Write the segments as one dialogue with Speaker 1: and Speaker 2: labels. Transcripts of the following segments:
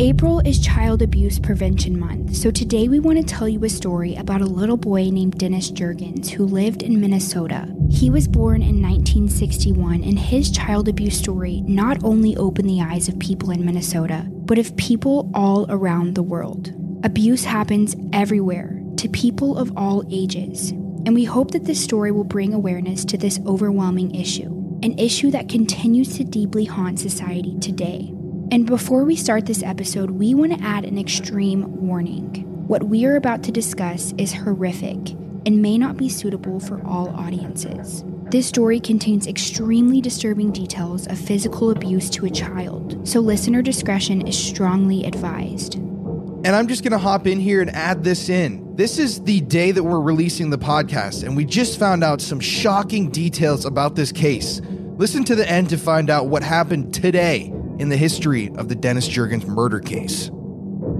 Speaker 1: April is Child Abuse Prevention Month, so today we want to tell you a story about a little boy named Dennis Jurgens who lived in Minnesota. He was born in 1961, and his child abuse story not only opened the eyes of people in Minnesota, but of people all around the world. Abuse happens everywhere to people of all ages, and we hope that this story will bring awareness to this overwhelming issue, an issue that continues to deeply haunt society today. And before we start this episode, we want to add an extreme warning. What we are about to discuss is horrific and may not be suitable for all audiences. This story contains extremely disturbing details of physical abuse to a child, so listener discretion is strongly advised.
Speaker 2: And I'm just going to hop in here and add this in. This is the day that we're releasing the podcast, and we just found out some shocking details about this case. Listen to the end to find out what happened today in the history of the Dennis Jurgens murder case.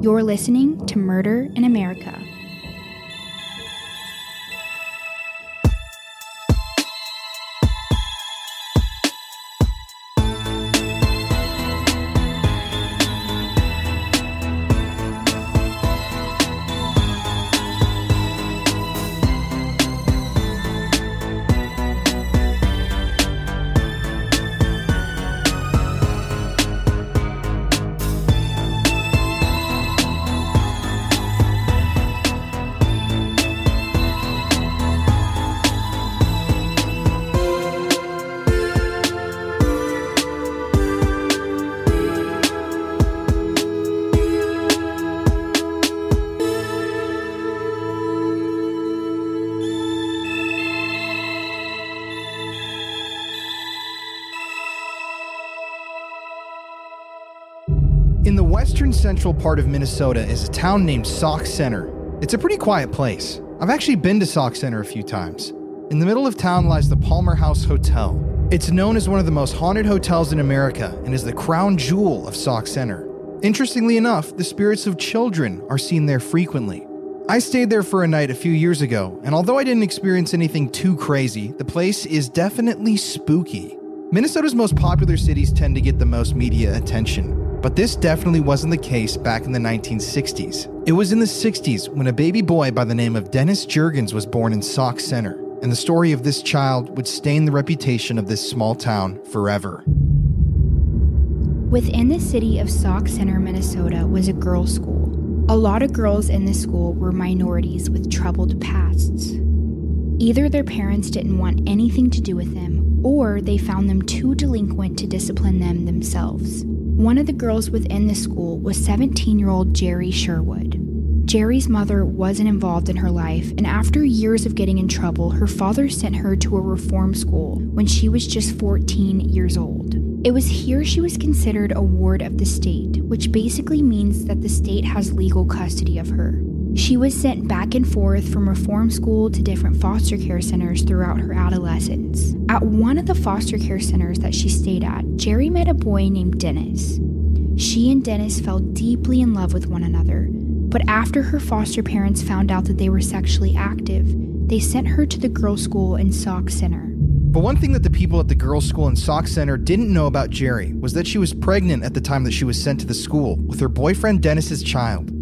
Speaker 1: You're listening to Murder in America.
Speaker 2: In the western central part of Minnesota is a town named Sauk Centre. It's a pretty quiet place. I've actually been to Sauk Centre a few times. In the middle of town lies the Palmer House Hotel. It's known as one of the most haunted hotels in America and is the crown jewel of Sauk Centre. Interestingly enough, the spirits of children are seen there frequently. I stayed there for a night a few years ago, and although I didn't experience anything too crazy, the place is definitely spooky. Minnesota's most popular cities tend to get the most media attention, but this definitely wasn't the case back in the 1960s. It was in the 60s when a baby boy by the name of Dennis Jurgens was born in Sauk Centre, and the story of this child would stain the reputation of this small town forever.
Speaker 1: Within the city of Sauk Centre, Minnesota, was a girls' school. A lot of girls in the school were minorities with troubled pasts. Either their parents didn't want anything to do with them, or they found them too delinquent to discipline them themselves. One of the girls within the school was 17 year old Jerry Sherwood. Jerry's mother wasn't involved in her life, and after years of getting in trouble, her father sent her to a reform school when she was just 14 years old. It was here she was considered a ward of the state, which basically means that the state has legal custody of her. She was sent back and forth from reform school to different foster care centers throughout her adolescence. At one of the foster care centers that she stayed at, Jerry met a boy named Dennis. She and Dennis fell deeply in love with one another, but after her foster parents found out that they were sexually active, they sent her to the girls' school in Sauk Centre.
Speaker 2: But one thing that the people at the girls' school in Sauk Centre didn't know about Jerry was that she was pregnant at the time that she was sent to the school with her boyfriend Dennis's child.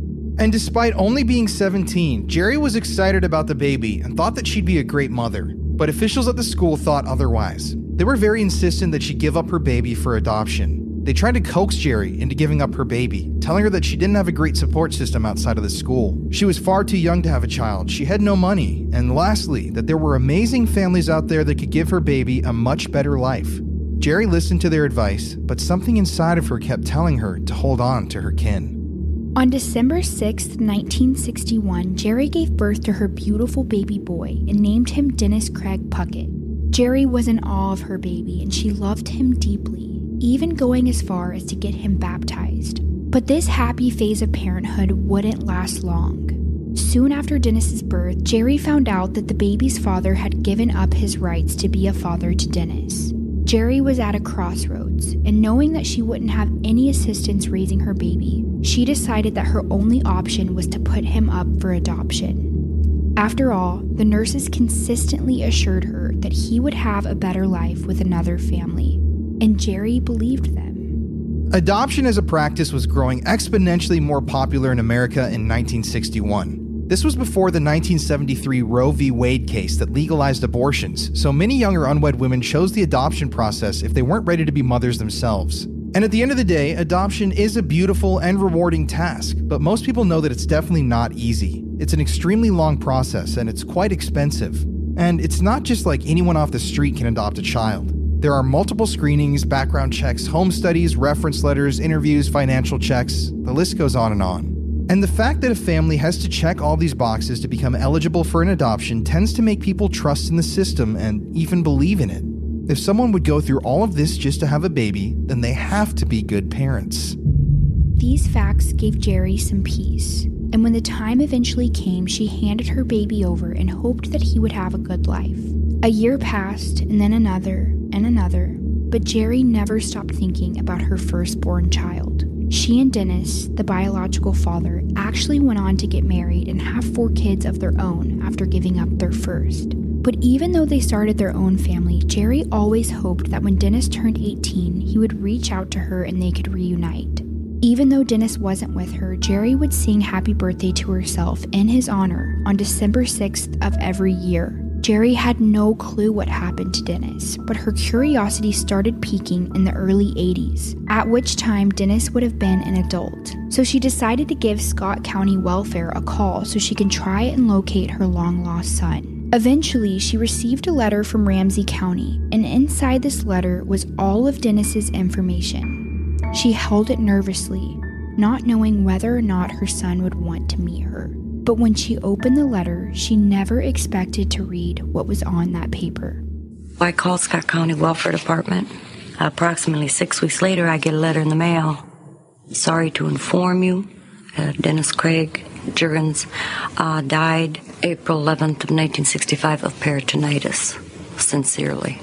Speaker 2: And despite only being 17, Jerry was excited about the baby and thought that she'd be a great mother. But officials at the school thought otherwise. They were very insistent that she give up her baby for adoption. They tried to coax Jerry into giving up her baby, telling her that she didn't have a great support system outside of the school. She was far too young to have a child, she had no money, and lastly, that there were amazing families out there that could give her baby a much better life. Jerry listened to their advice, but something inside of her kept telling her to hold on to her kin.
Speaker 1: On December 6, 1961, Jerry gave birth to her beautiful baby boy and named him Dennis Craig Puckett. Jerry was in awe of her baby and she loved him deeply, even going as far as to get him baptized. But this happy phase of parenthood wouldn't last long. Soon after Dennis's birth, Jerry found out that the baby's father had given up his rights to be a father to Dennis. Jerry was at a crossroads, and knowing that she wouldn't have any assistance raising her baby, she decided that her only option was to put him up for adoption. After all, the nurses consistently assured her that he would have a better life with another family, and Jerry believed them.
Speaker 2: Adoption as a practice was growing exponentially more popular in America in 1961. This was before the 1973 Roe v. Wade case that legalized abortions, so many young or unwed women chose the adoption process if they weren't ready to be mothers themselves. And at the end of the day, adoption is a beautiful and rewarding task, but most people know that it's definitely not easy. It's an extremely long process and it's quite expensive. And it's not just like anyone off the street can adopt a child. There are multiple screenings, background checks, home studies, reference letters, interviews, financial checks. The list goes on and on. And the fact that a family has to check all these boxes to become eligible for an adoption tends to make people trust in the system and even believe in it. If someone would go through all of this just to have a baby, then they have to be good parents.
Speaker 1: These facts gave Jerry some peace, and when the time eventually came, she handed her baby over and hoped that he would have a good life. A year passed, and then another, and another, but Jerry never stopped thinking about her firstborn child. She and Dennis, the biological father, actually went on to get married and have four kids of their own after giving up their first. But even though they started their own family, Jerry always hoped that when Dennis turned 18, he would reach out to her and they could reunite. Even though Dennis wasn't with her, Jerry would sing happy birthday to herself in his honor on December 6th of every year. Jerry had no clue what happened to Dennis, but her curiosity started peaking in the early 80s, at which time Dennis would have been an adult. So she decided to give Scott County Welfare a call so she can try and locate her long lost son. Eventually, she received a letter from Ramsey County, and inside this letter was all of Dennis's information. She held it nervously, not knowing whether or not her son would want to meet her. But when she opened the letter, she never expected to read what was on that paper.
Speaker 3: I called Scott County Welfare Department. Approximately six weeks later, I get a letter in the mail. Sorry to inform you, uh, Dennis Craig Jurgens uh, died April 11th of 1965 of peritonitis. Sincerely.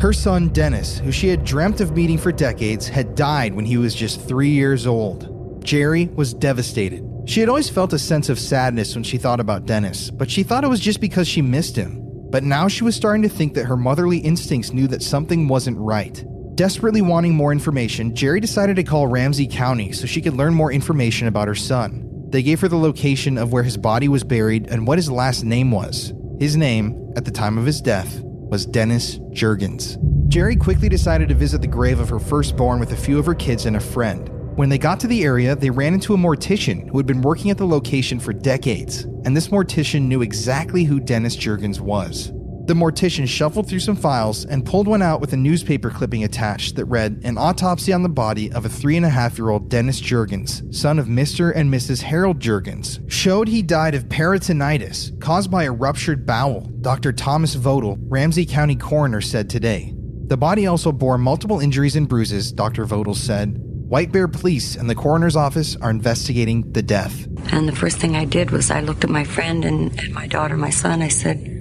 Speaker 2: Her son Dennis, who she had dreamt of meeting for decades, had died when he was just three years old. Jerry was devastated. She had always felt a sense of sadness when she thought about Dennis, but she thought it was just because she missed him. But now she was starting to think that her motherly instincts knew that something wasn't right. Desperately wanting more information, Jerry decided to call Ramsey County so she could learn more information about her son. They gave her the location of where his body was buried and what his last name was. His name, at the time of his death, was Dennis Jurgens. Jerry quickly decided to visit the grave of her firstborn with a few of her kids and a friend. When they got to the area, they ran into a mortician who had been working at the location for decades, and this mortician knew exactly who Dennis Jurgens was. The mortician shuffled through some files and pulled one out with a newspaper clipping attached that read An autopsy on the body of a three and a half year old Dennis Jurgens, son of Mr. and Mrs. Harold Jurgens, showed he died of peritonitis caused by a ruptured bowel, Dr. Thomas Votel, Ramsey County coroner, said today. The body also bore multiple injuries and bruises, Dr. Votel said, White Bear Police and the coroner's office are investigating the death.
Speaker 3: And the first thing I did was I looked at my friend and, and my daughter, my son. I said,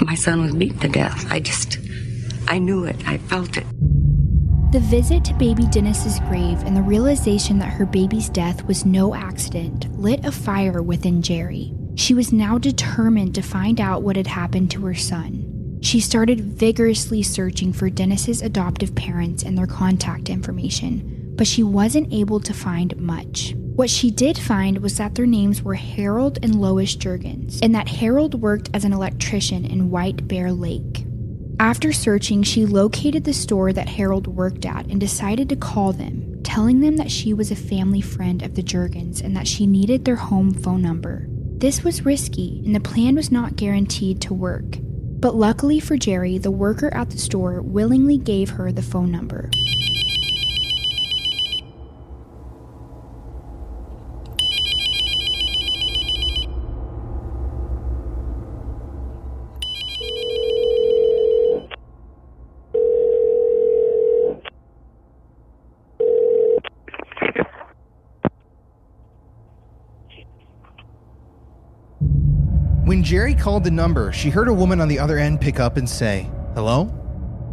Speaker 3: My son was beaten to death. I just, I knew it. I felt it.
Speaker 1: The visit to baby Dennis's grave and the realization that her baby's death was no accident lit a fire within Jerry. She was now determined to find out what had happened to her son. She started vigorously searching for Dennis's adoptive parents and their contact information, but she wasn't able to find much. What she did find was that their names were Harold and Lois Jurgens, and that Harold worked as an electrician in White Bear Lake. After searching, she located the store that Harold worked at and decided to call them, telling them that she was a family friend of the Jurgens and that she needed their home phone number. This was risky, and the plan was not guaranteed to work. But luckily for Jerry, the worker at the store willingly gave her the phone number.
Speaker 2: Jerry called the number, she heard a woman on the other end pick up and say, Hello?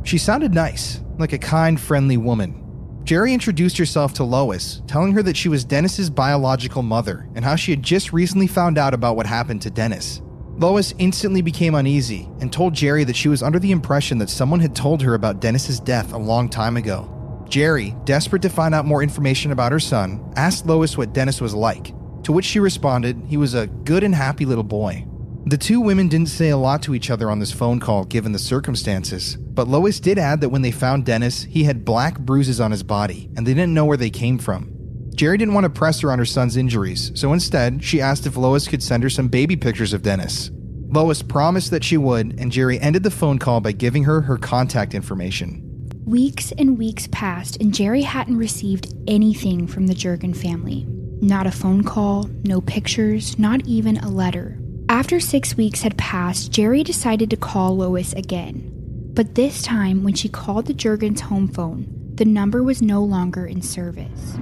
Speaker 2: She sounded nice, like a kind, friendly woman. Jerry introduced herself to Lois, telling her that she was Dennis's biological mother and how she had just recently found out about what happened to Dennis. Lois instantly became uneasy and told Jerry that she was under the impression that someone had told her about Dennis's death a long time ago. Jerry, desperate to find out more information about her son, asked Lois what Dennis was like, to which she responded he was a good and happy little boy. The two women didn't say a lot to each other on this phone call given the circumstances, but Lois did add that when they found Dennis, he had black bruises on his body and they didn't know where they came from. Jerry didn't want to press her on her son's injuries, so instead, she asked if Lois could send her some baby pictures of Dennis. Lois promised that she would, and Jerry ended the phone call by giving her her contact information.
Speaker 1: Weeks and weeks passed, and Jerry hadn't received anything from the Jurgen family. Not a phone call, no pictures, not even a letter. After six weeks had passed, Jerry decided to call Lois again. But this time, when she called the Jurgens home phone, the number was no longer in service.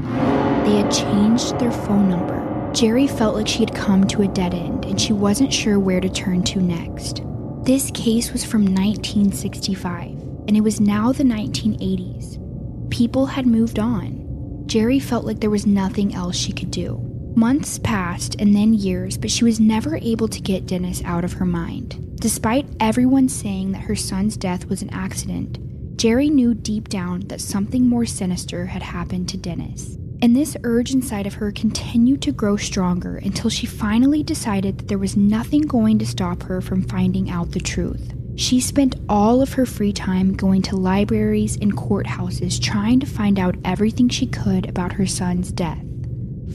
Speaker 1: They had changed their phone number. Jerry felt like she had come to a dead end and she wasn't sure where to turn to next. This case was from 1965, and it was now the 1980s. People had moved on. Jerry felt like there was nothing else she could do. Months passed and then years, but she was never able to get Dennis out of her mind. Despite everyone saying that her son's death was an accident, Jerry knew deep down that something more sinister had happened to Dennis. And this urge inside of her continued to grow stronger until she finally decided that there was nothing going to stop her from finding out the truth. She spent all of her free time going to libraries and courthouses trying to find out everything she could about her son's death.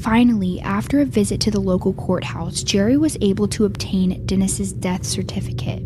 Speaker 1: Finally, after a visit to the local courthouse, Jerry was able to obtain Dennis's death certificate.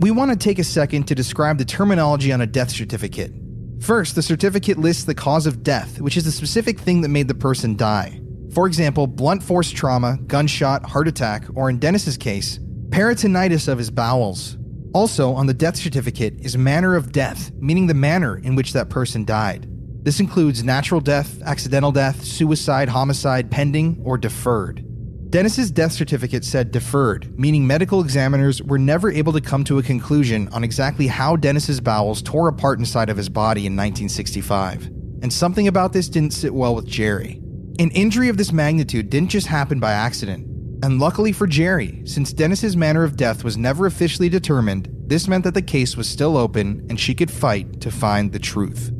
Speaker 2: We want to take a second to describe the terminology on a death certificate. First, the certificate lists the cause of death, which is the specific thing that made the person die. For example, blunt force trauma, gunshot, heart attack, or in Dennis's case, peritonitis of his bowels. Also, on the death certificate is manner of death, meaning the manner in which that person died. This includes natural death, accidental death, suicide, homicide, pending, or deferred. Dennis's death certificate said deferred, meaning medical examiners were never able to come to a conclusion on exactly how Dennis's bowels tore apart inside of his body in 1965. And something about this didn't sit well with Jerry. An injury of this magnitude didn't just happen by accident. And luckily for Jerry, since Dennis's manner of death was never officially determined, this meant that the case was still open and she could fight to find the truth.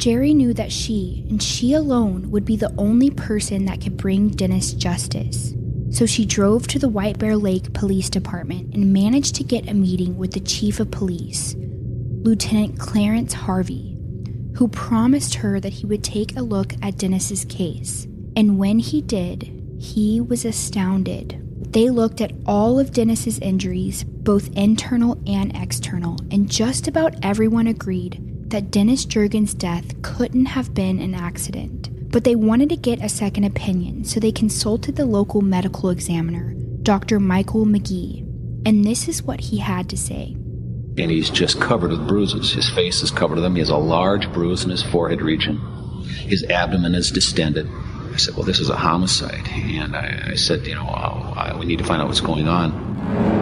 Speaker 1: Jerry knew that she, and she alone, would be the only person that could bring Dennis justice. So she drove to the White Bear Lake Police Department and managed to get a meeting with the chief of police, Lieutenant Clarence Harvey, who promised her that he would take a look at Dennis's case. And when he did, he was astounded. They looked at all of Dennis's injuries, both internal and external, and just about everyone agreed that Dennis Jurgens' death couldn't have been an accident, but they wanted to get a second opinion, so they consulted the local medical examiner, Dr. Michael McGee, and this is what he had to say.
Speaker 4: And he's just covered with bruises. His face is covered with them. He has a large bruise in his forehead region. His abdomen is distended. I said, Well, this is a homicide. And I, I said, You know, I, we need to find out what's going on.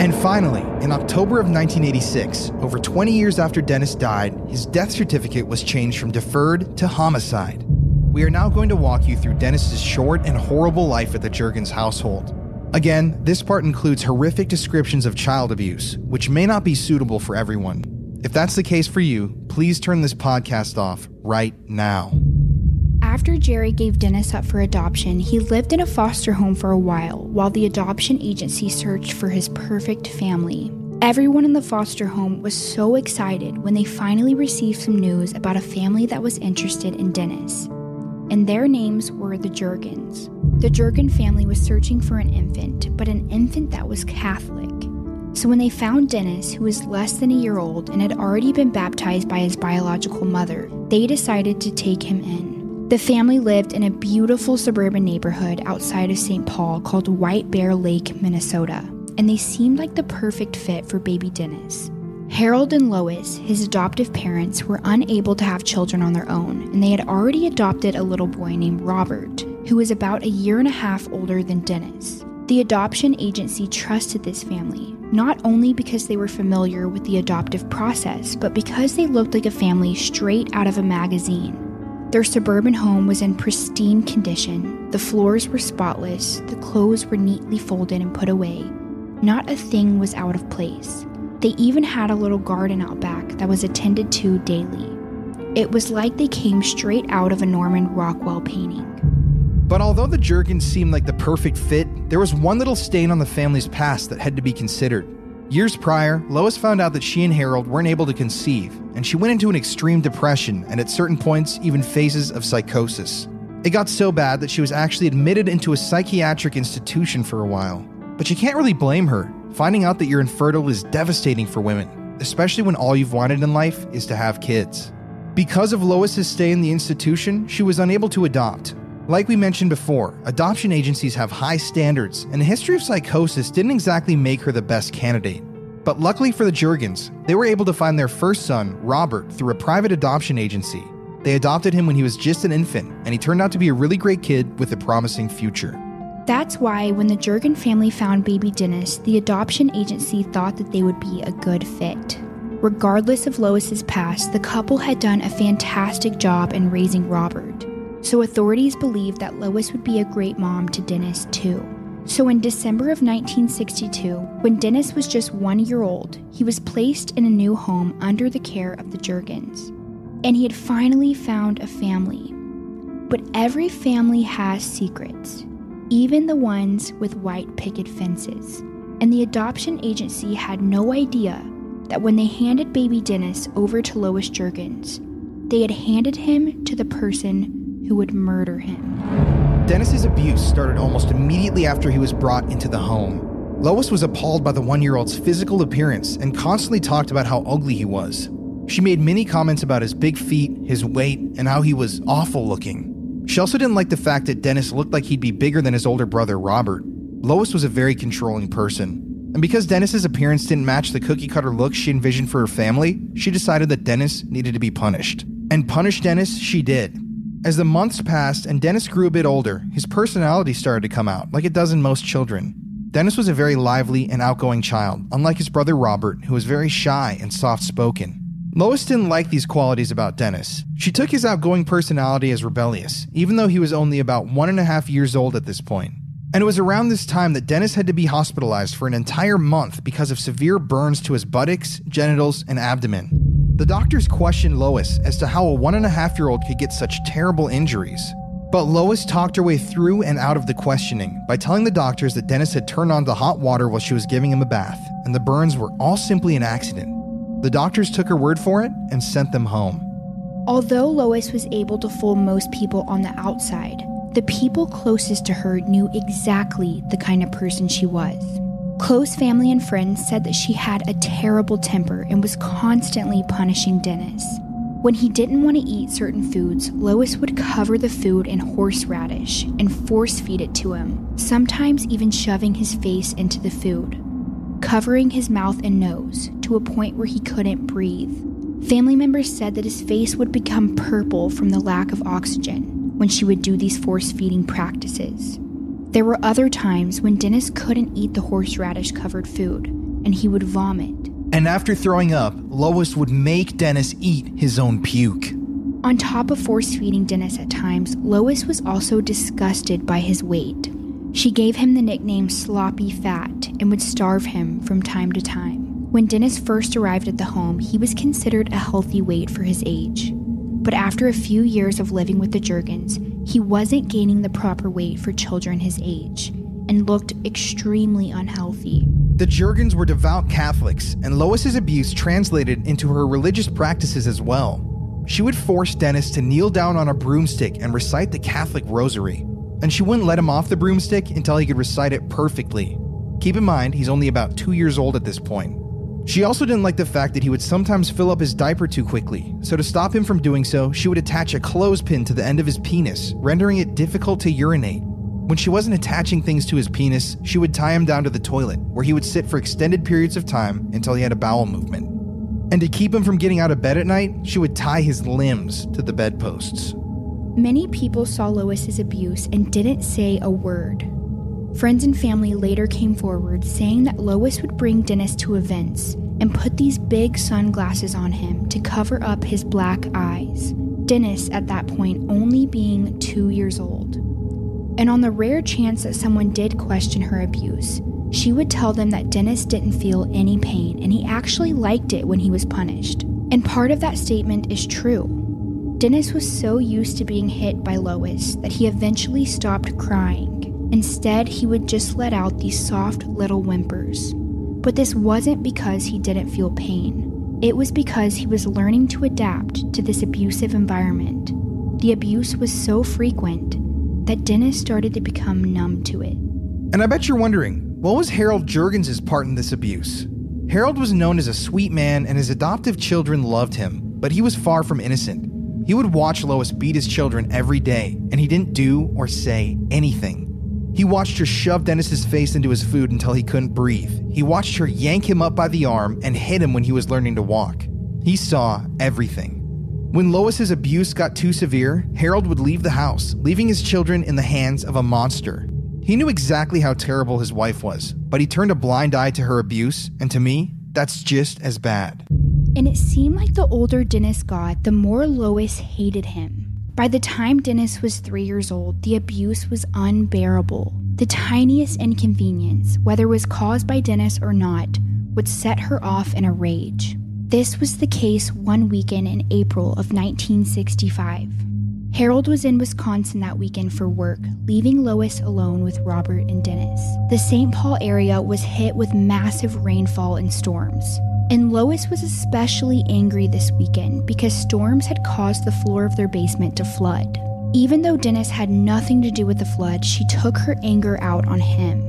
Speaker 2: And finally, in October of 1986, over 20 years after Dennis died, his death certificate was changed from deferred to homicide. We are now going to walk you through Dennis's short and horrible life at the Jurgens household. Again, this part includes horrific descriptions of child abuse, which may not be suitable for everyone. If that's the case for you, please turn this podcast off right now.
Speaker 1: After Jerry gave Dennis up for adoption, he lived in a foster home for a while while the adoption agency searched for his perfect family. Everyone in the foster home was so excited when they finally received some news about a family that was interested in Dennis. And their names were the Jurgens. The Jurgen family was searching for an infant, but an infant that was Catholic. So when they found Dennis, who was less than a year old and had already been baptized by his biological mother, they decided to take him in. The family lived in a beautiful suburban neighborhood outside of St. Paul called White Bear Lake, Minnesota, and they seemed like the perfect fit for baby Dennis. Harold and Lois, his adoptive parents, were unable to have children on their own, and they had already adopted a little boy named Robert, who was about a year and a half older than Dennis. The adoption agency trusted this family, not only because they were familiar with the adoptive process, but because they looked like a family straight out of a magazine. Their suburban home was in pristine condition. The floors were spotless, the clothes were neatly folded and put away. Not a thing was out of place. They even had a little garden out back that was attended to daily. It was like they came straight out of a Norman Rockwell painting.
Speaker 2: But although the Jurgens seemed like the perfect fit, there was one little stain on the family's past that had to be considered. Years prior, Lois found out that she and Harold weren't able to conceive, and she went into an extreme depression and at certain points, even phases of psychosis. It got so bad that she was actually admitted into a psychiatric institution for a while. But you can't really blame her. Finding out that you're infertile is devastating for women, especially when all you've wanted in life is to have kids. Because of Lois's stay in the institution, she was unable to adopt, like we mentioned before, adoption agencies have high standards, and a history of psychosis didn't exactly make her the best candidate. But luckily for the Jurgens, they were able to find their first son, Robert, through a private adoption agency. They adopted him when he was just an infant, and he turned out to be a really great kid with a promising future.
Speaker 1: That's why when the Jurgen family found baby Dennis, the adoption agency thought that they would be a good fit. Regardless of Lois's past, the couple had done a fantastic job in raising Robert so authorities believed that Lois would be a great mom to Dennis too. So in December of 1962, when Dennis was just one year old, he was placed in a new home under the care of the Jurgens. And he had finally found a family. But every family has secrets, even the ones with white picket fences. And the adoption agency had no idea that when they handed baby Dennis over to Lois Jurgens, they had handed him to the person who would murder him.
Speaker 2: Dennis's abuse started almost immediately after he was brought into the home. Lois was appalled by the one year old's physical appearance and constantly talked about how ugly he was. She made many comments about his big feet, his weight, and how he was awful looking. She also didn't like the fact that Dennis looked like he'd be bigger than his older brother, Robert. Lois was a very controlling person. And because Dennis's appearance didn't match the cookie cutter look she envisioned for her family, she decided that Dennis needed to be punished. And punish Dennis she did. As the months passed and Dennis grew a bit older, his personality started to come out, like it does in most children. Dennis was a very lively and outgoing child, unlike his brother Robert, who was very shy and soft spoken. Lois didn't like these qualities about Dennis. She took his outgoing personality as rebellious, even though he was only about one and a half years old at this point. And it was around this time that Dennis had to be hospitalized for an entire month because of severe burns to his buttocks, genitals, and abdomen. The doctors questioned Lois as to how a one and a half year old could get such terrible injuries. But Lois talked her way through and out of the questioning by telling the doctors that Dennis had turned on the hot water while she was giving him a bath, and the burns were all simply an accident. The doctors took her word for it and sent them home.
Speaker 1: Although Lois was able to fool most people on the outside, the people closest to her knew exactly the kind of person she was. Close family and friends said that she had a terrible temper and was constantly punishing Dennis. When he didn't want to eat certain foods, Lois would cover the food in horseradish and force feed it to him, sometimes even shoving his face into the food, covering his mouth and nose to a point where he couldn't breathe. Family members said that his face would become purple from the lack of oxygen when she would do these force feeding practices. There were other times when Dennis couldn't eat the horseradish covered food, and he would vomit.
Speaker 2: And after throwing up, Lois would make Dennis eat his own puke.
Speaker 1: On top of force feeding Dennis at times, Lois was also disgusted by his weight. She gave him the nickname Sloppy Fat and would starve him from time to time. When Dennis first arrived at the home, he was considered a healthy weight for his age. But after a few years of living with the Jurgens, he wasn't gaining the proper weight for children his age and looked extremely unhealthy.
Speaker 2: The Jurgens were devout Catholics, and Lois's abuse translated into her religious practices as well. She would force Dennis to kneel down on a broomstick and recite the Catholic rosary, and she wouldn't let him off the broomstick until he could recite it perfectly. Keep in mind, he's only about two years old at this point. She also didn't like the fact that he would sometimes fill up his diaper too quickly, so to stop him from doing so, she would attach a clothespin to the end of his penis, rendering it difficult to urinate. When she wasn't attaching things to his penis, she would tie him down to the toilet, where he would sit for extended periods of time until he had a bowel movement. And to keep him from getting out of bed at night, she would tie his limbs to the bedposts.
Speaker 1: Many people saw Lois's abuse and didn't say a word. Friends and family later came forward saying that Lois would bring Dennis to events and put these big sunglasses on him to cover up his black eyes. Dennis, at that point, only being two years old. And on the rare chance that someone did question her abuse, she would tell them that Dennis didn't feel any pain and he actually liked it when he was punished. And part of that statement is true. Dennis was so used to being hit by Lois that he eventually stopped crying. Instead, he would just let out these soft little whimpers. But this wasn't because he didn't feel pain. It was because he was learning to adapt to this abusive environment. The abuse was so frequent that Dennis started to become numb to it.
Speaker 2: And I bet you're wondering, what was Harold Jurgens' part in this abuse? Harold was known as a sweet man and his adoptive children loved him, but he was far from innocent. He would watch Lois beat his children every day, and he didn't do or say anything. He watched her shove Dennis's face into his food until he couldn't breathe. He watched her yank him up by the arm and hit him when he was learning to walk. He saw everything. When Lois's abuse got too severe, Harold would leave the house, leaving his children in the hands of a monster. He knew exactly how terrible his wife was, but he turned a blind eye to her abuse, and to me, that's just as bad.
Speaker 1: And it seemed like the older Dennis got, the more Lois hated him. By the time Dennis was three years old, the abuse was unbearable. The tiniest inconvenience, whether it was caused by Dennis or not, would set her off in a rage. This was the case one weekend in April of 1965. Harold was in Wisconsin that weekend for work, leaving Lois alone with Robert and Dennis. The St. Paul area was hit with massive rainfall and storms. And Lois was especially angry this weekend because storms had caused the floor of their basement to flood. Even though Dennis had nothing to do with the flood, she took her anger out on him.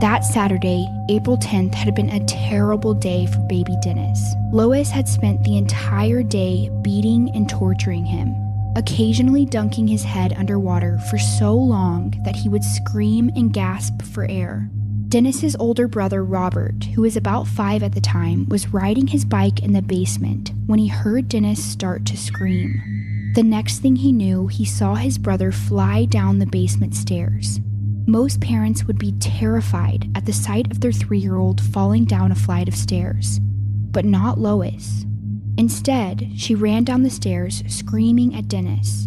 Speaker 1: That Saturday, April 10th, had been a terrible day for baby Dennis. Lois had spent the entire day beating and torturing him occasionally dunking his head underwater for so long that he would scream and gasp for air. Dennis's older brother Robert, who was about 5 at the time, was riding his bike in the basement when he heard Dennis start to scream. The next thing he knew, he saw his brother fly down the basement stairs. Most parents would be terrified at the sight of their 3-year-old falling down a flight of stairs, but not Lois. Instead, she ran down the stairs, screaming at Dennis.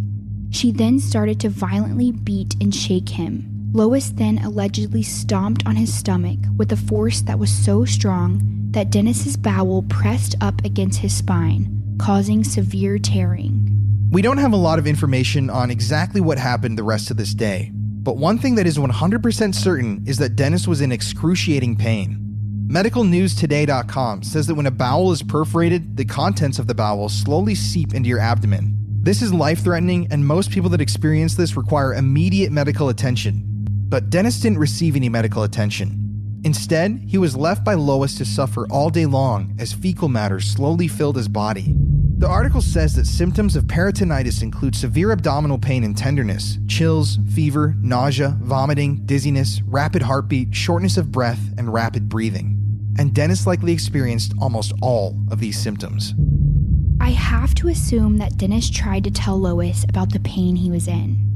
Speaker 1: She then started to violently beat and shake him. Lois then allegedly stomped on his stomach with a force that was so strong that Dennis's bowel pressed up against his spine, causing severe tearing.
Speaker 2: We don't have a lot of information on exactly what happened the rest of this day, but one thing that is 100% certain is that Dennis was in excruciating pain. MedicalNewsToday.com says that when a bowel is perforated, the contents of the bowel slowly seep into your abdomen. This is life threatening, and most people that experience this require immediate medical attention. But Dennis didn't receive any medical attention. Instead, he was left by Lois to suffer all day long as fecal matter slowly filled his body. The article says that symptoms of peritonitis include severe abdominal pain and tenderness, chills, fever, nausea, vomiting, dizziness, rapid heartbeat, shortness of breath, and rapid breathing and Dennis likely experienced almost all of these symptoms.
Speaker 1: I have to assume that Dennis tried to tell Lois about the pain he was in.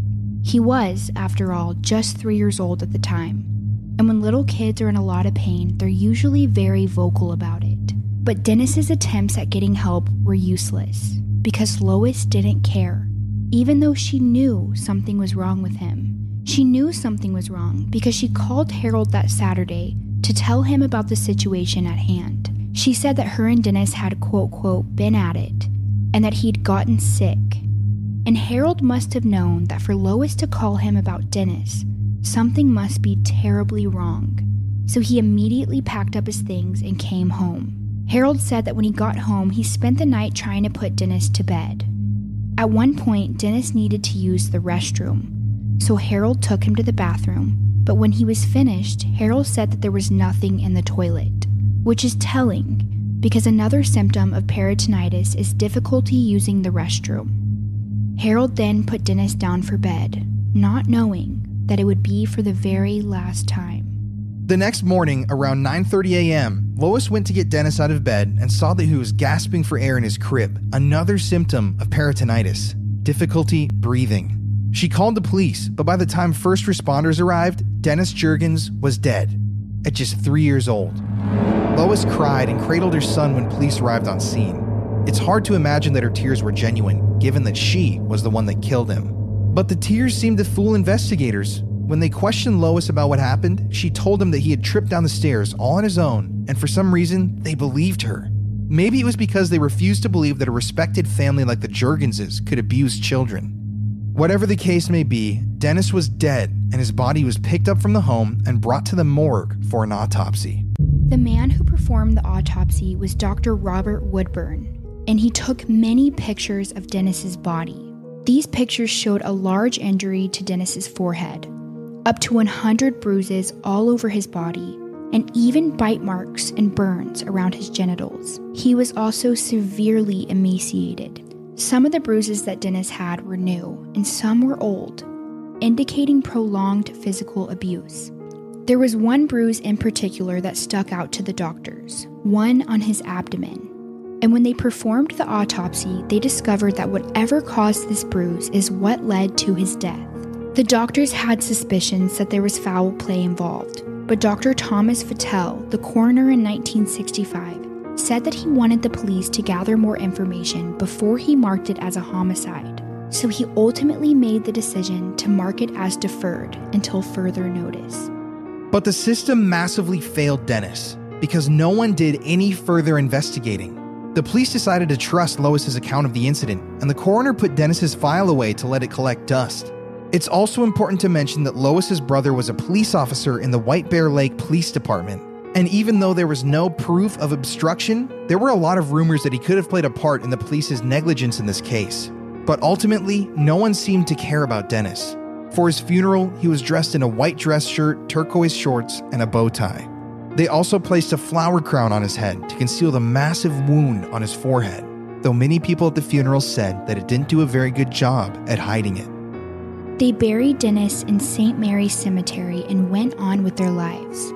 Speaker 1: He was, after all, just three years old at the time. And when little kids are in a lot of pain, they're usually very vocal about it. But Dennis's attempts at getting help were useless because Lois didn't care, even though she knew something was wrong with him. She knew something was wrong because she called Harold that Saturday to tell him about the situation at hand. She said that her and Dennis had quote quote been at it and that he'd gotten sick. And Harold must have known that for Lois to call him about Dennis, something must be terribly wrong. So he immediately packed up his things and came home. Harold said that when he got home, he spent the night trying to put Dennis to bed. At one point, Dennis needed to use the restroom, so Harold took him to the bathroom but when he was finished, Harold said that there was nothing in the toilet, which is telling because another symptom of peritonitis is difficulty using the restroom. Harold then put Dennis down for bed, not knowing that it would be for the very last time.
Speaker 2: The next morning, around 9:30 a.m., Lois went to get Dennis out of bed and saw that he was gasping for air in his crib, another symptom of peritonitis, difficulty breathing. She called the police, but by the time first responders arrived, Dennis Jurgens was dead at just three years old. Lois cried and cradled her son when police arrived on scene. It's hard to imagine that her tears were genuine, given that she was the one that killed him. But the tears seemed to fool investigators. When they questioned Lois about what happened, she told them that he had tripped down the stairs all on his own, and for some reason, they believed her. Maybe it was because they refused to believe that a respected family like the Jurgenses could abuse children. Whatever the case may be, Dennis was dead, and his body was picked up from the home and brought to the morgue for an autopsy.
Speaker 1: The man who performed the autopsy was Dr. Robert Woodburn, and he took many pictures of Dennis's body. These pictures showed a large injury to Dennis's forehead, up to 100 bruises all over his body, and even bite marks and burns around his genitals. He was also severely emaciated some of the bruises that Dennis had were new, and some were old, indicating prolonged physical abuse. There was one bruise in particular that stuck out to the doctors, one on his abdomen. And when they performed the autopsy, they discovered that whatever caused this bruise is what led to his death. The doctors had suspicions that there was foul play involved, but Dr. Thomas Fattel, the coroner in 1965, said that he wanted the police to gather more information before he marked it as a homicide. So he ultimately made the decision to mark it as deferred until further notice.
Speaker 2: But the system massively failed Dennis because no one did any further investigating. The police decided to trust Lois's account of the incident, and the coroner put Dennis's file away to let it collect dust. It's also important to mention that Lois's brother was a police officer in the White Bear Lake Police Department and even though there was no proof of obstruction, there were a lot of rumors that he could have played a part in the police's negligence in this case. But ultimately, no one seemed to care about Dennis. For his funeral, he was dressed in a white dress shirt, turquoise shorts, and a bow tie. They also placed a flower crown on his head to conceal the massive wound on his forehead, though many people at the funeral said that it didn't do a very good job at hiding it.
Speaker 1: They buried Dennis in St. Mary's Cemetery and went on with their lives.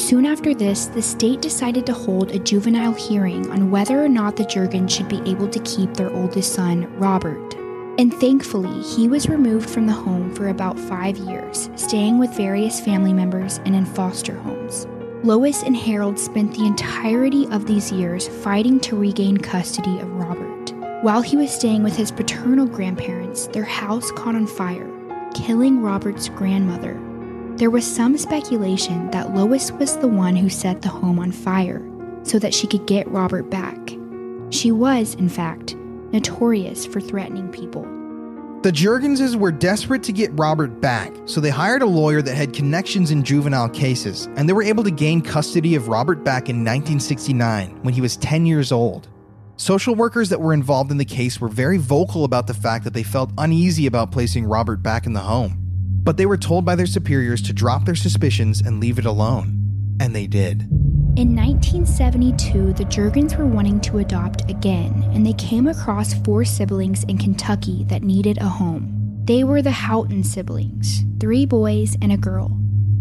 Speaker 1: Soon after this, the state decided to hold a juvenile hearing on whether or not the Jurgens should be able to keep their oldest son, Robert. And thankfully, he was removed from the home for about five years, staying with various family members and in foster homes. Lois and Harold spent the entirety of these years fighting to regain custody of Robert. While he was staying with his paternal grandparents, their house caught on fire, killing Robert's grandmother, there was some speculation that Lois was the one who set the home on fire so that she could get Robert back. She was, in fact, notorious for threatening people.
Speaker 2: The Jurgenses were desperate to get Robert back, so they hired a lawyer that had connections in juvenile cases, and they were able to gain custody of Robert back in 1969 when he was 10 years old. Social workers that were involved in the case were very vocal about the fact that they felt uneasy about placing Robert back in the home but they were told by their superiors to drop their suspicions and leave it alone. And they did.
Speaker 1: In 1972, the Jurgens were wanting to adopt again, and they came across four siblings in Kentucky that needed a home. They were the Houghton siblings, three boys and a girl.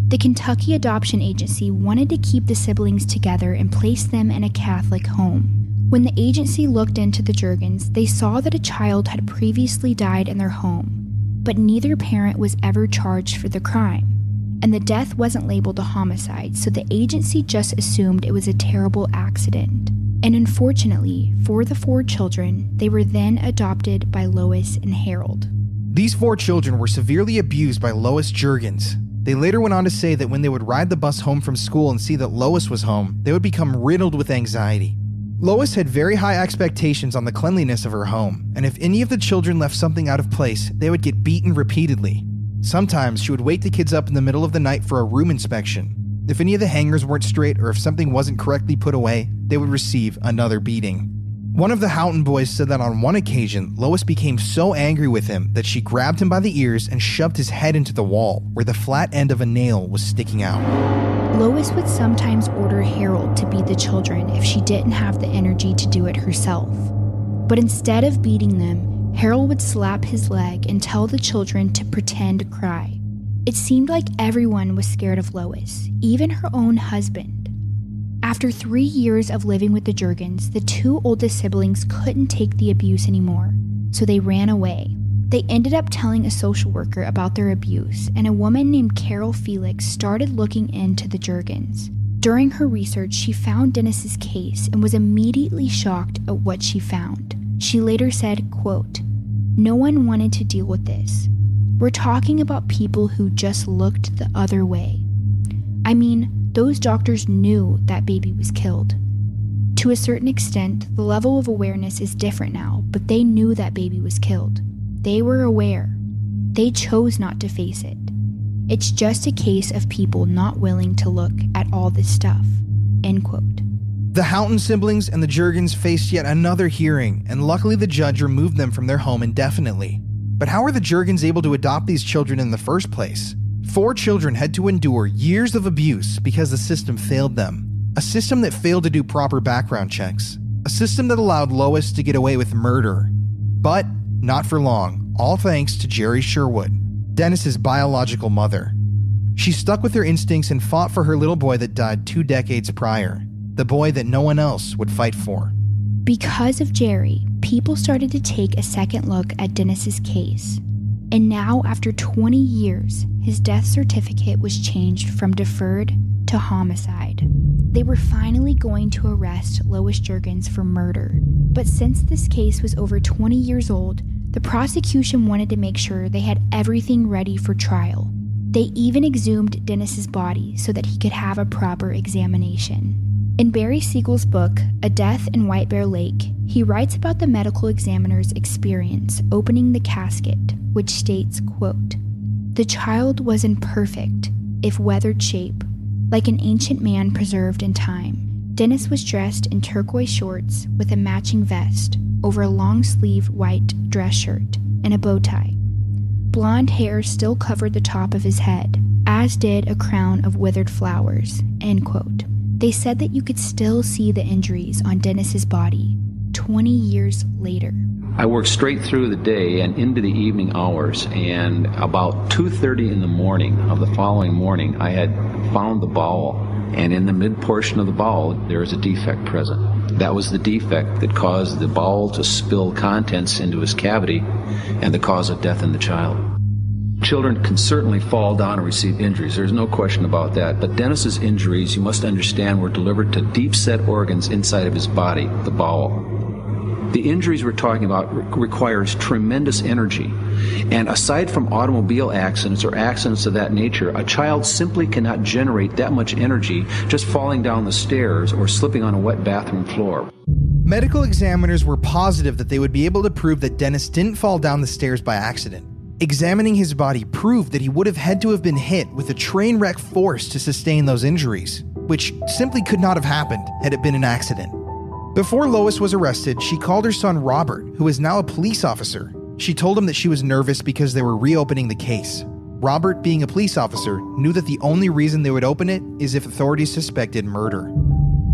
Speaker 1: The Kentucky Adoption Agency wanted to keep the siblings together and place them in a Catholic home. When the agency looked into the Jurgens, they saw that a child had previously died in their home, but neither parent was ever charged for the crime, and the death wasn't labeled a homicide, so the agency just assumed it was a terrible accident. And unfortunately, for the four children, they were then adopted by Lois and Harold.
Speaker 2: These four children were severely abused by Lois Jurgens. They later went on to say that when they would ride the bus home from school and see that Lois was home, they would become riddled with anxiety. Lois had very high expectations on the cleanliness of her home, and if any of the children left something out of place, they would get beaten repeatedly. Sometimes she would wake the kids up in the middle of the night for a room inspection. If any of the hangers weren't straight or if something wasn't correctly put away, they would receive another beating. One of the Houghton boys said that on one occasion, Lois became so angry with him that she grabbed him by the ears and shoved his head into the wall, where the flat end of a nail was sticking out.
Speaker 1: Lois would sometimes order Harold to beat the children if she didn't have the energy to do it herself. But instead of beating them, Harold would slap his leg and tell the children to pretend to cry. It seemed like everyone was scared of Lois, even her own husband. After three years of living with the Jurgens, the two oldest siblings couldn't take the abuse anymore, so they ran away. They ended up telling a social worker about their abuse, and a woman named Carol Felix started looking into the Jurgens. During her research, she found Dennis's case and was immediately shocked at what she found. She later said, quote, "No one wanted to deal with this. We're talking about people who just looked the other way. I mean, those doctors knew that baby was killed. To a certain extent, the level of awareness is different now, but they knew that baby was killed. They were aware. They chose not to face it. It's just a case of people not willing to look at all this stuff. End quote.
Speaker 2: The Houghton siblings and the Jurgens faced yet another hearing, and luckily the judge removed them from their home indefinitely. But how were the Jurgens able to adopt these children in the first place? Four children had to endure years of abuse because the system failed them. A system that failed to do proper background checks. A system that allowed Lois to get away with murder. But not for long, all thanks to Jerry Sherwood, Dennis's biological mother. She stuck with her instincts and fought for her little boy that died two decades prior, the boy that no one else would fight for.
Speaker 1: Because of Jerry, people started to take a second look at Dennis's case. And now, after 20 years, his death certificate was changed from deferred to homicide. They were finally going to arrest Lois Jurgens for murder. But since this case was over 20 years old, the prosecution wanted to make sure they had everything ready for trial. They even exhumed Dennis's body so that he could have a proper examination. In Barry Siegel's book, A Death in White Bear Lake, he writes about the medical examiner's experience opening the casket, which states, quote, "The child was in perfect, if weathered shape, like an ancient man preserved in time. Dennis was dressed in turquoise shorts with a matching vest over a long sleeved white dress shirt and a bow tie. Blonde hair still covered the top of his head, as did a crown of withered flowers. End quote. They said that you could still see the injuries on Dennis's body 20 years later.
Speaker 4: I worked straight through the day and into the evening hours, and about 2:30 in the morning of the following morning, I had found the bowel, and in the mid portion of the bowel there is a defect present. That was the defect that caused the bowel to spill contents into his cavity, and the cause of death in the child. Children can certainly fall down and receive injuries. There's no question about that. But Dennis's injuries, you must understand, were delivered to deep set organs inside of his body, the bowel. The injuries we're talking about re- requires tremendous energy. And aside from automobile accidents or accidents of that nature, a child simply cannot generate that much energy just falling down the stairs or slipping on a wet bathroom floor.
Speaker 2: Medical examiners were positive that they would be able to prove that Dennis didn't fall down the stairs by accident. Examining his body proved that he would have had to have been hit with a train wreck force to sustain those injuries, which simply could not have happened had it been an accident. Before Lois was arrested, she called her son Robert, who is now a police officer. She told him that she was nervous because they were reopening the case. Robert, being a police officer, knew that the only reason they would open it is if authorities suspected murder.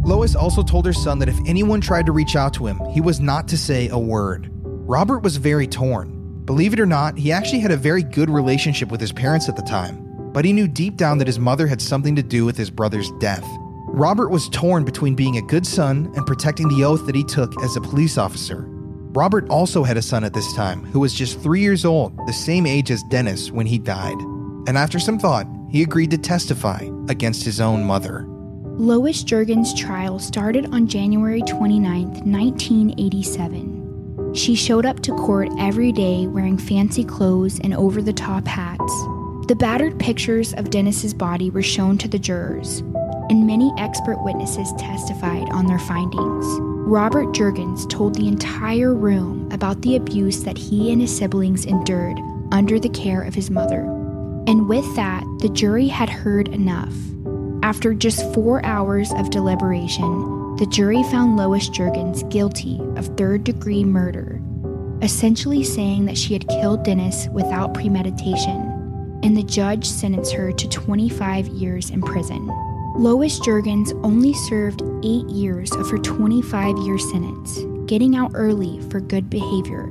Speaker 2: Lois also told her son that if anyone tried to reach out to him, he was not to say a word. Robert was very torn. Believe it or not, he actually had a very good relationship with his parents at the time, but he knew deep down that his mother had something to do with his brother's death. Robert was torn between being a good son and protecting the oath that he took as a police officer. Robert also had a son at this time who was just three years old, the same age as Dennis when he died. And after some thought, he agreed to testify against his own mother.
Speaker 1: Lois Jurgens' trial started on January 29, 1987. She showed up to court every day wearing fancy clothes and over the top hats. The battered pictures of Dennis's body were shown to the jurors, and many expert witnesses testified on their findings. Robert Jurgens told the entire room about the abuse that he and his siblings endured under the care of his mother. And with that, the jury had heard enough. After just four hours of deliberation, the jury found Lois Jurgens guilty of third degree murder, essentially saying that she had killed Dennis without premeditation, and the judge sentenced her to 25 years in prison. Lois Jurgens only served eight years of her 25 year sentence, getting out early for good behavior,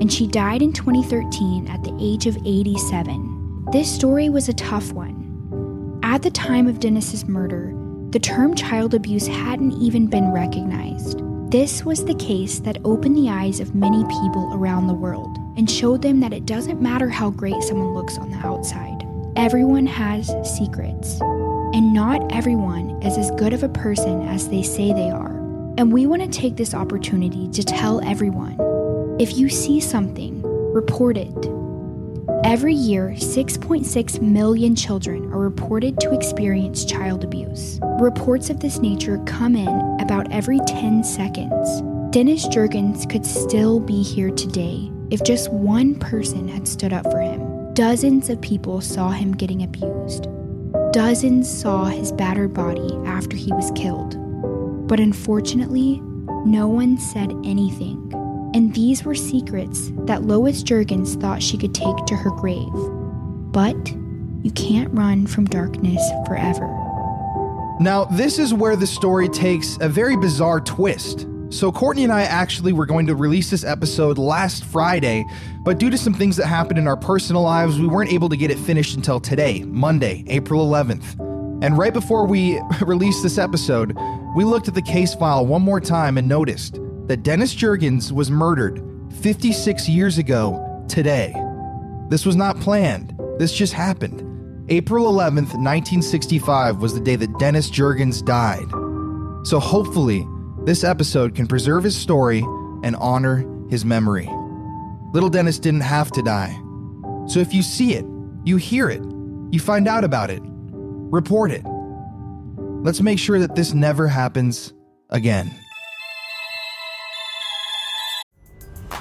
Speaker 1: and she died in 2013 at the age of 87. This story was a tough one. At the time of Dennis's murder, the term child abuse hadn't even been recognized. This was the case that opened the eyes of many people around the world, and showed them that it doesn't matter how great someone looks on the outside. Everyone has secrets, and not everyone is as good of a person as they say they are. And we want to take this opportunity to tell everyone if you see something, report it. Every year, 6.6 million children are reported to experience child abuse. Reports of this nature come in about every 10 seconds. Dennis Jurgens could still be here today if just one person had stood up for him. Dozens of people saw him getting abused. Dozens saw his battered body after he was killed. But unfortunately, no one said anything and these were secrets that Lois Jurgens thought she could take to her grave. But you can't run from darkness forever.
Speaker 2: Now, this is where the story takes a very bizarre twist. So, Courtney and I actually were going to release this episode last Friday, but due to some things that happened in our personal lives, we weren't able to get it finished until today, Monday, April 11th. And right before we released this episode, we looked at the case file one more time and noticed that Dennis Jurgens was murdered 56 years ago today. This was not planned, this just happened. April 11th, 1965 was the day that Dennis Jurgens died. So hopefully, this episode can preserve his story and honor his memory. Little Dennis didn't have to die. So if you see it, you hear it, you find out about it, report it. Let's make sure that this never happens again.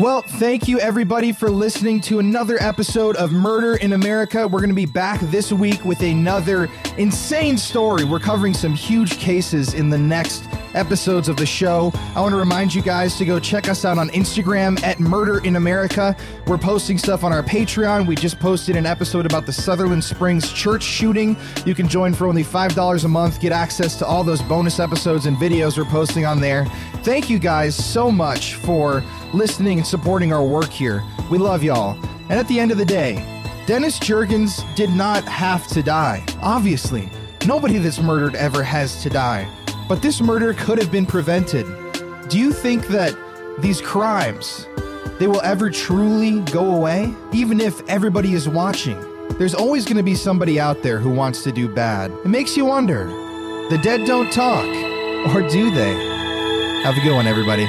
Speaker 2: Well, thank you everybody for listening to another episode of Murder in America. We're going to be back this week with another insane story. We're covering some huge cases in the next episodes of the show. I want to remind you guys to go check us out on Instagram at Murder in America. We're posting stuff on our Patreon. We just posted an episode about the Sutherland Springs church shooting. You can join for only $5 a month, get access to all those bonus episodes and videos we're posting on there. Thank you guys so much for listening supporting our work here. We love y'all. And at the end of the day, Dennis Jurgens did not have to die. Obviously, nobody that's murdered ever has to die. But this murder could have been prevented. Do you think that these crimes they will ever truly go away? Even if everybody is watching, there's always going to be somebody out there who wants to do bad. It makes you wonder. The dead don't talk, or do they? Have a good one, everybody.